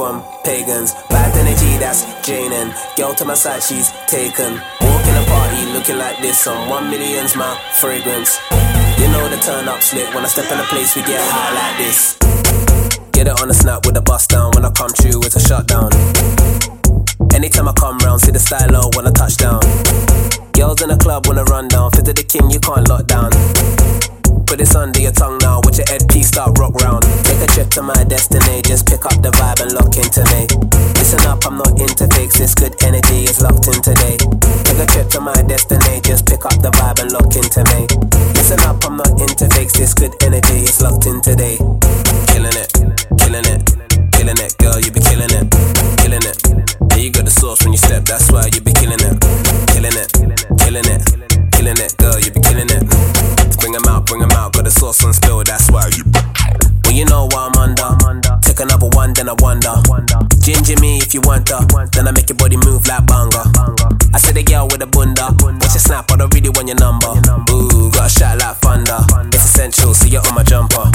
from pagans. Bad energy that's draining. Girl to my side, she's taken. Walk in a party looking like this. On one million's my fragrance. You know the turn up slick. When I step in a place, we get high like this. Get it on the snap with a bust down. When I come through, it's a shutdown. Anytime I come round, see the style low when I touch down. Girls in the club wanna run down. Fit to the king, you can't lock down. Put this under your tongue now, with your headpiece start rock round. Take a trip to my destiny, just pick up the vibe and lock into me. Listen up, I'm not into fakes, this good energy is locked in today. Take a trip to my destiny, just pick up the vibe and lock into me. Listen up, I'm not into fakes, this good energy is locked in today. Killing it, killing it, killing it, girl, you be killing it, killing it. Yeah, you got the sauce when you step, that's why you be killing it, killing it, sauce spill, that's why. Well, you know what I'm under. Take another one, then I wonder. Ginger me if you want her, then I make your body move like banga. I see the girl with the bunda. What's your snap? I don't really want your number. Ooh, got a shot like thunder. It's essential, see you on my jumper.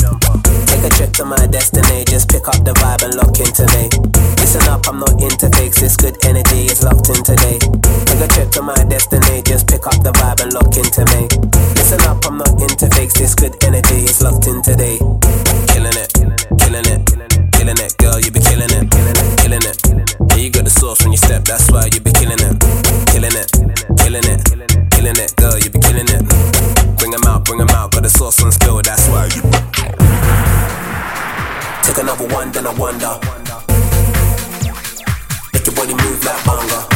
To my destiny, just pick up the vibe and lock into me. Listen up, I'm not into fakes, this good energy is locked in today. Take a trip to my destiny, just pick up the vibe and lock into me. Listen up, I'm not into fakes, this good energy is locked in today. Killing it, killing it, killing it, girl, you be killing it, killing it. Yeah, you got the sauce when you step, that's why you be killing it, killing it, killing it, killing it, girl, you be killing it. Bring 'em out, bring 'em out, got the sauce on spill, that's. Another one, then I wonder. Make your body move like banga.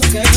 okay.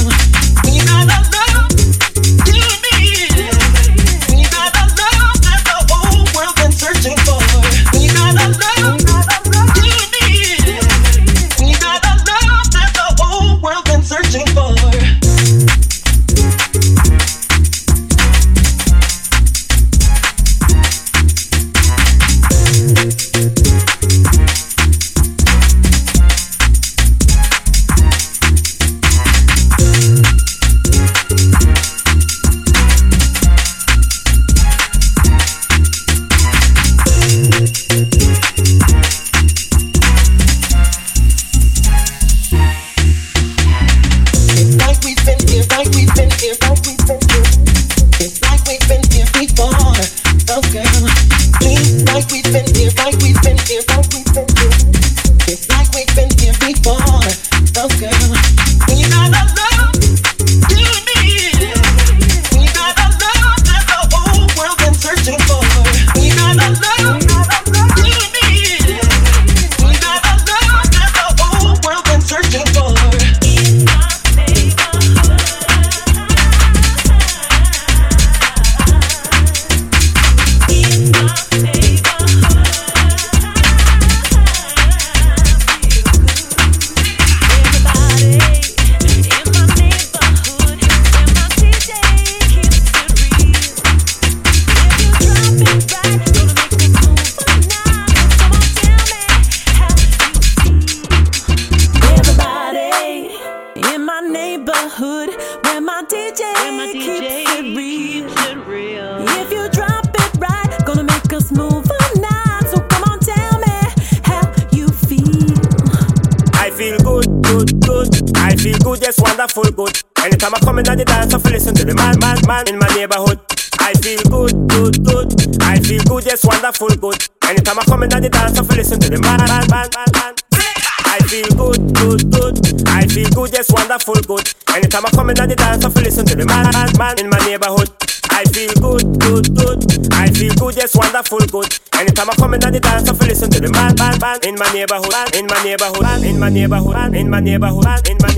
neighborhood, in my neighborhood, in my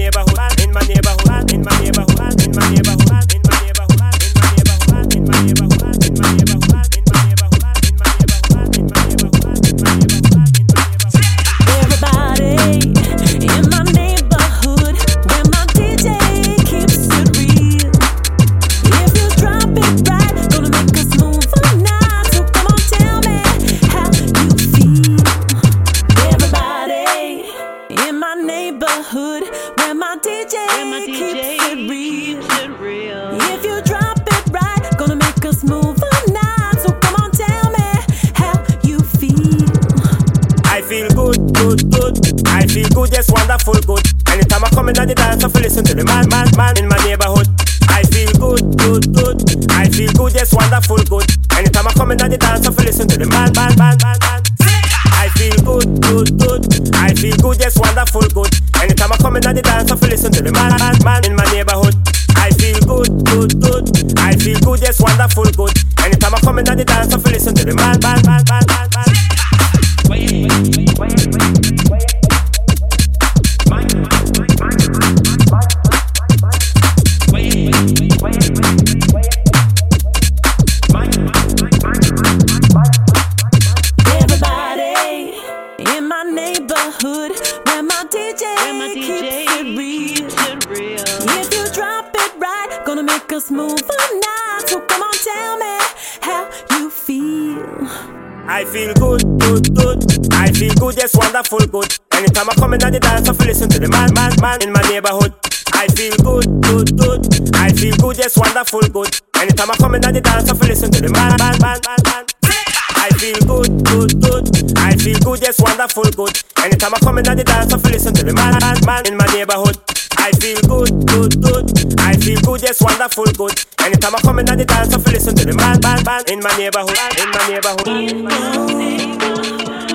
I feel good, good, good. I feel good, yes, wonderful, good. Anytime I come in at the dance, I feel listen to the man, man, man in my neighborhood. I feel good, good, good. I feel good, yes, wonderful, good. Anytime I come in at the dance, I feel listen to the man, man, man, man, man. I feel good, good, good. I feel good, yes, wonderful, good. Anytime I come in at the dance, I feel listen to the man, man, man in my neighborhood. I feel good, good, good. I feel good, yes, wonderful, good. Anytime I come in at the dance, I feel listen to the man, man, man in my neighborhood, in my neighborhood. In my neighborhood.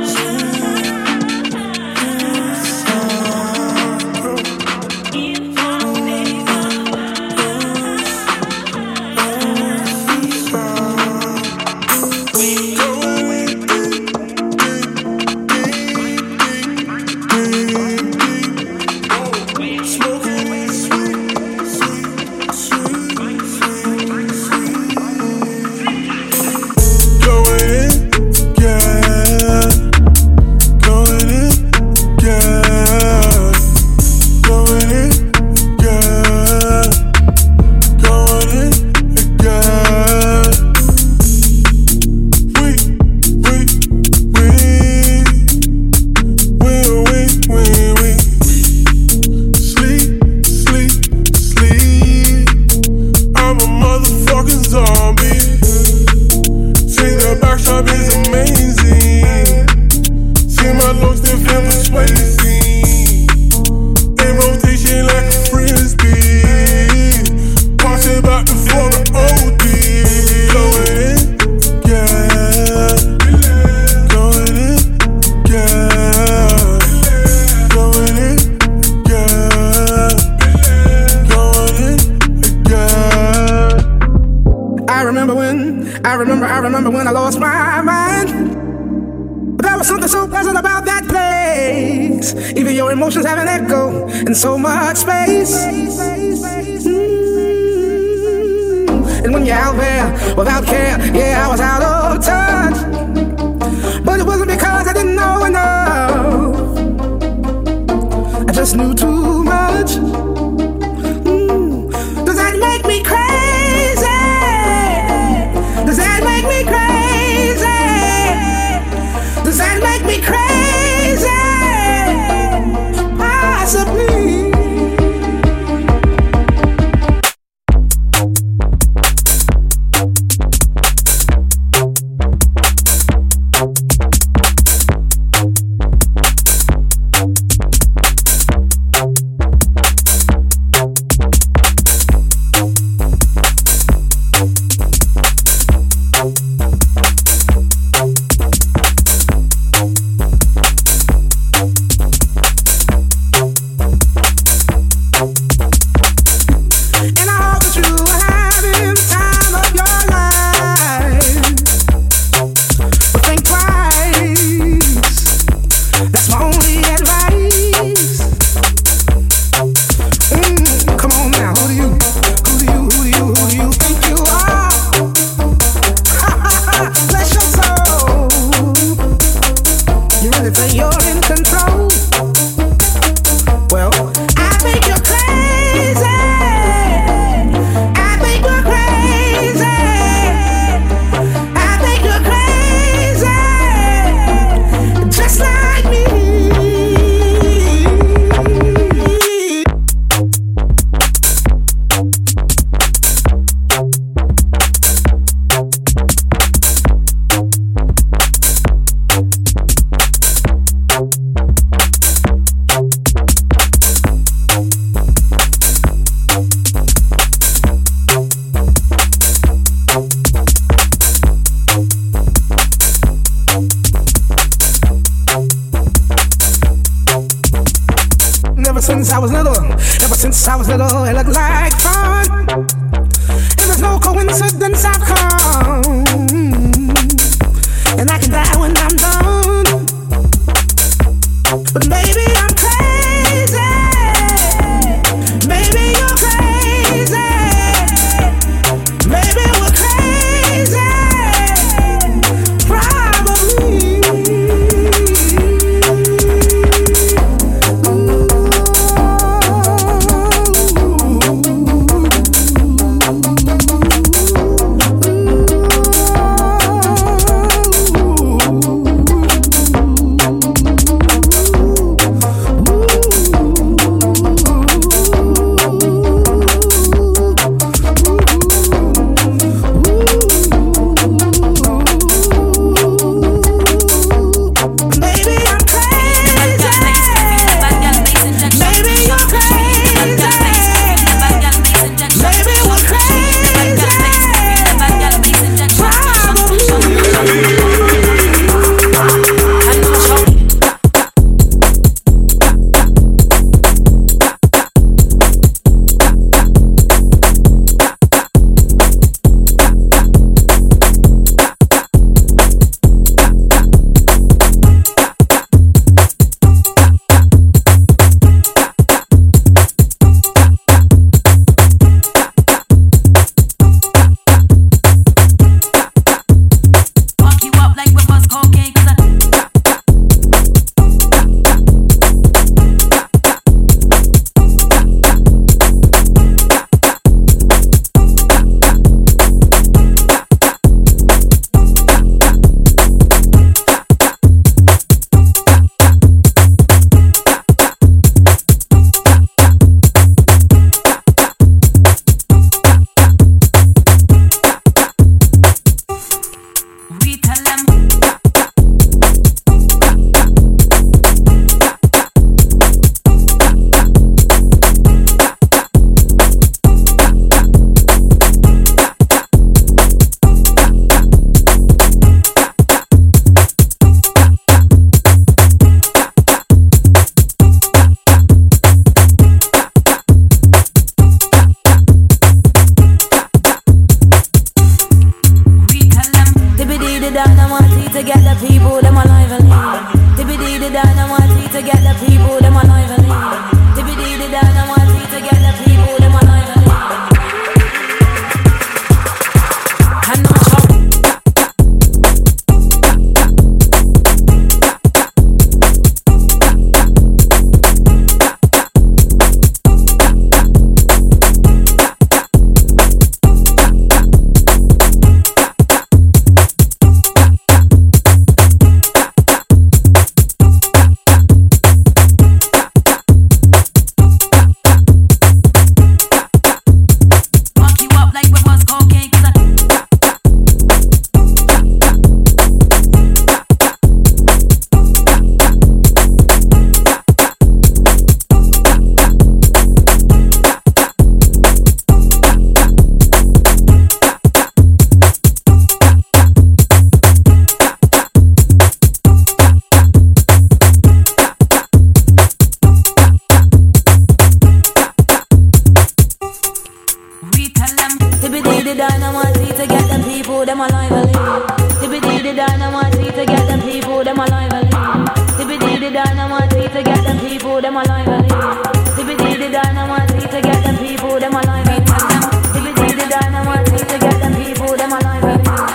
people, them alive and live. The dynamite, see get them people, them alive and live. Dippity the dynamite, see get them people, them alive and live. Dippity the dynamite, see get them people, them alive and live. Dippity the dynamite, see get them people, them alive and live.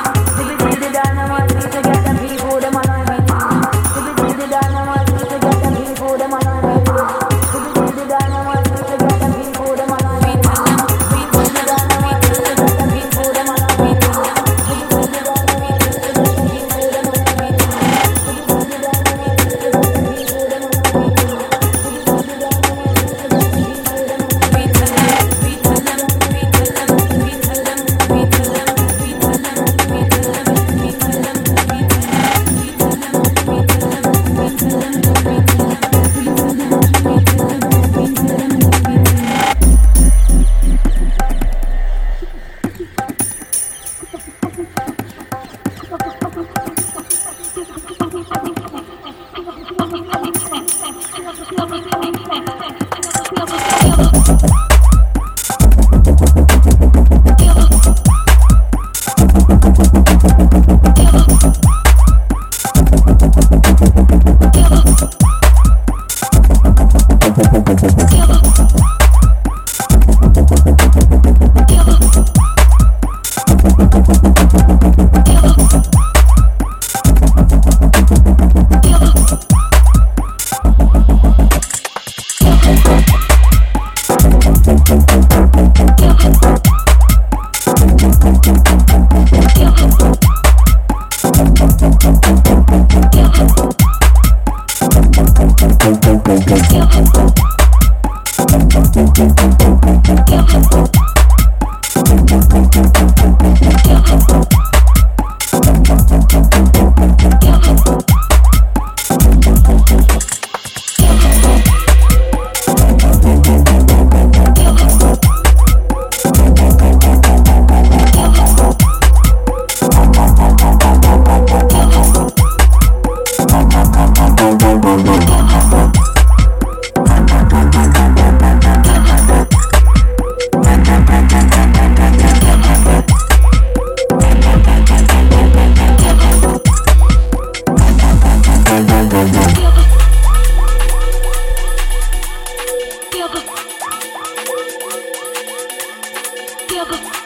強く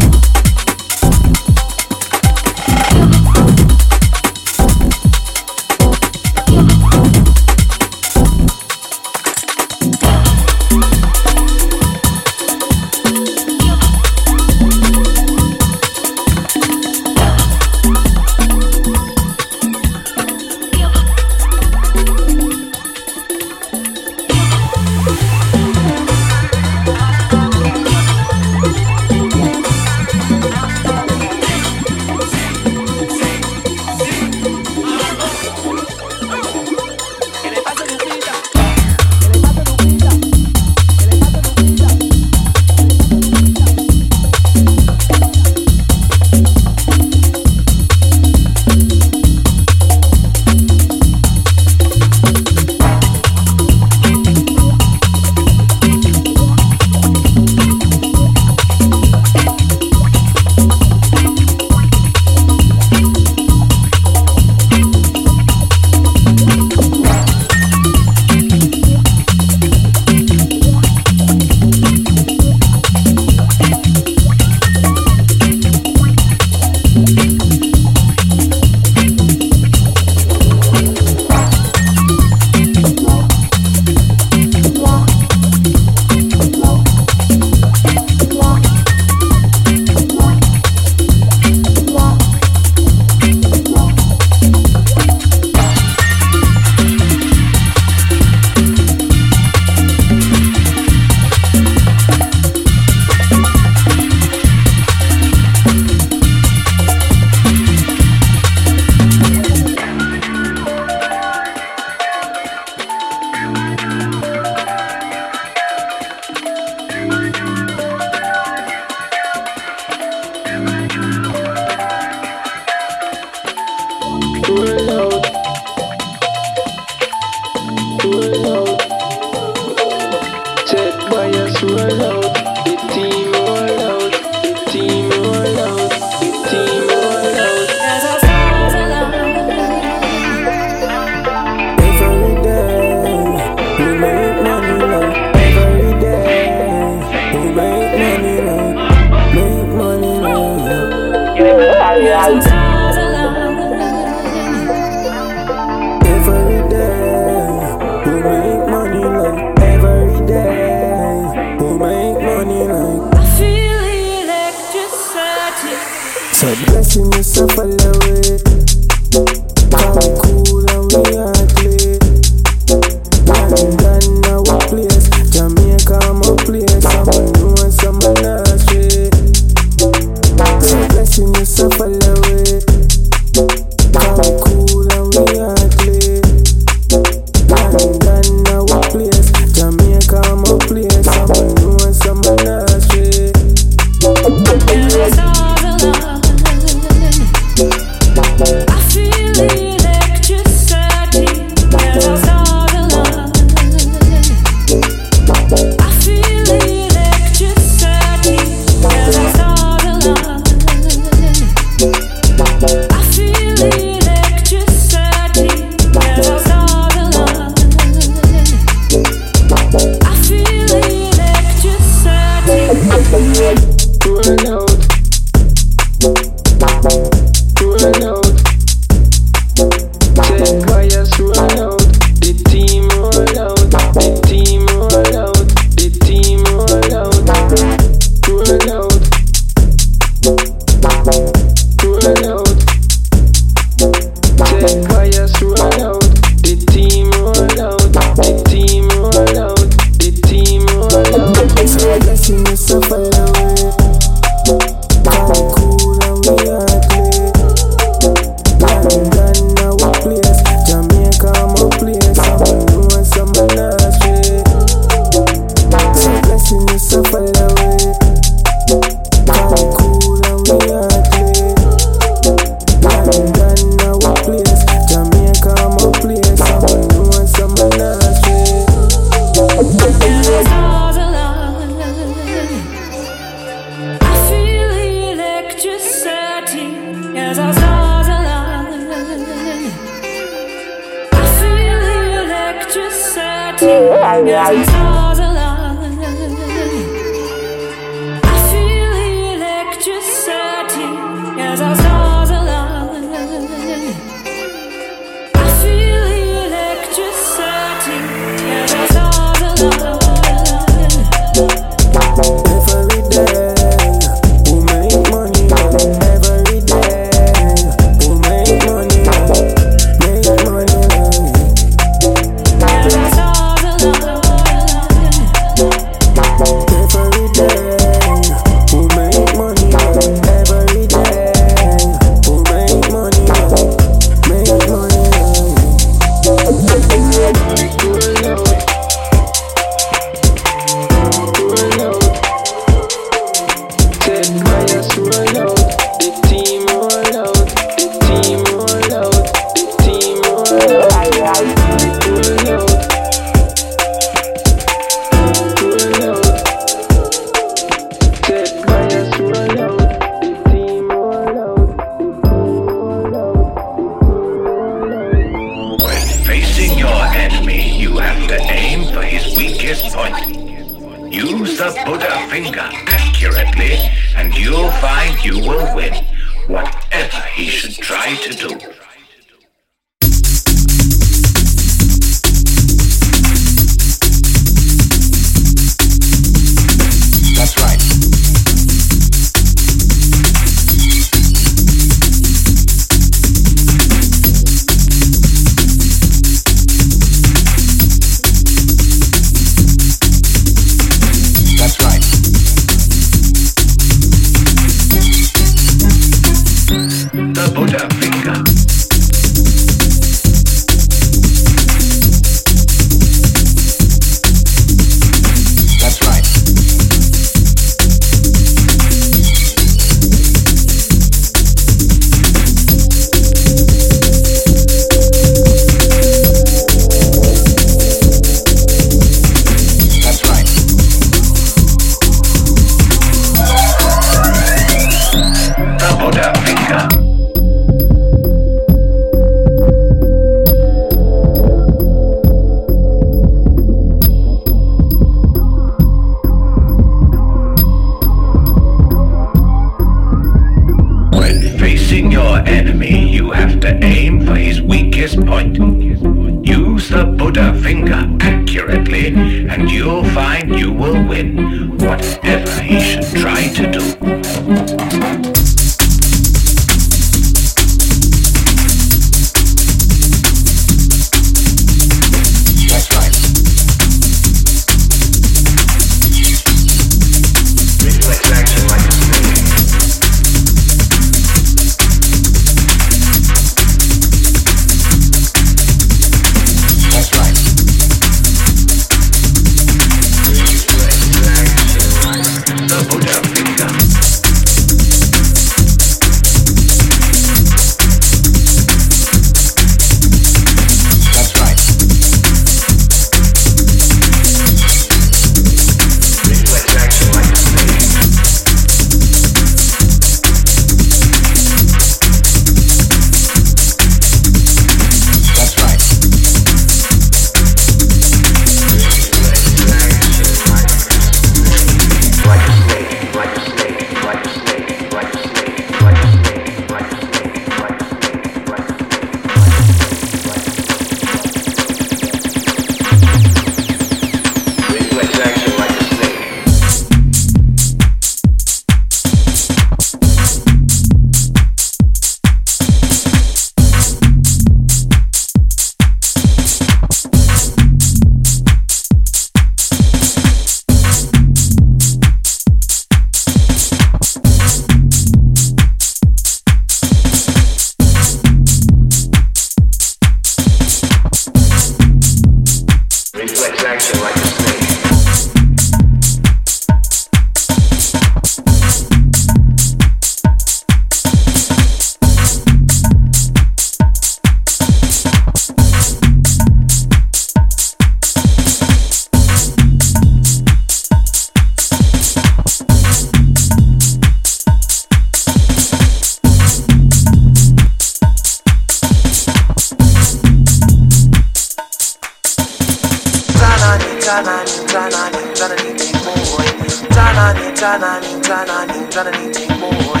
tanani tanani tanani take boy.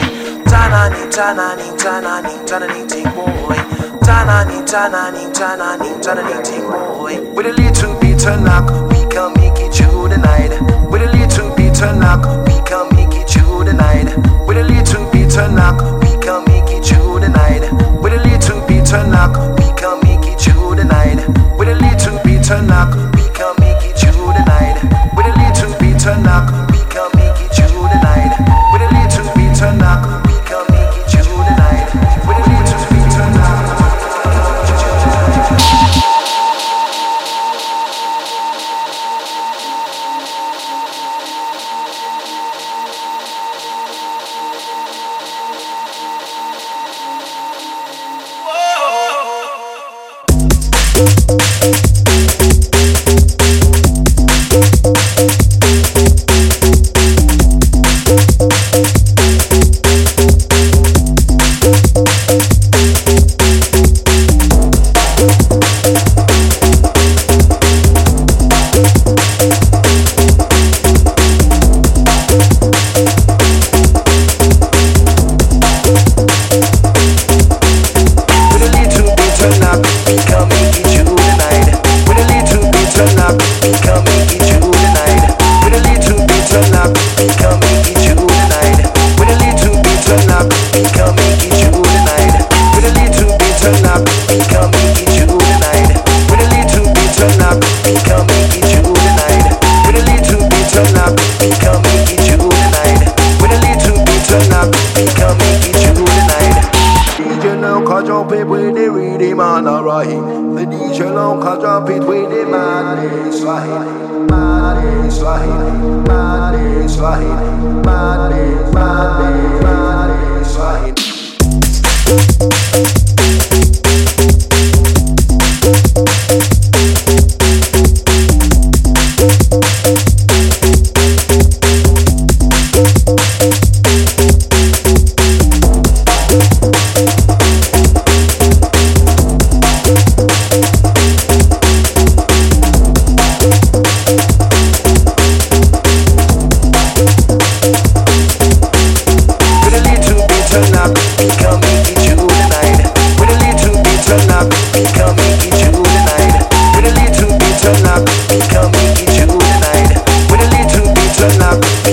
Tanani tanani tanani tanani take boy. Tanani tanani tanani tanani take boy. With a little bit of luck we can make it through the night. With a little bit of luck we can make it through the night. With a little bit of luck we can make it through the night. With a little bit of luck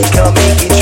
Coming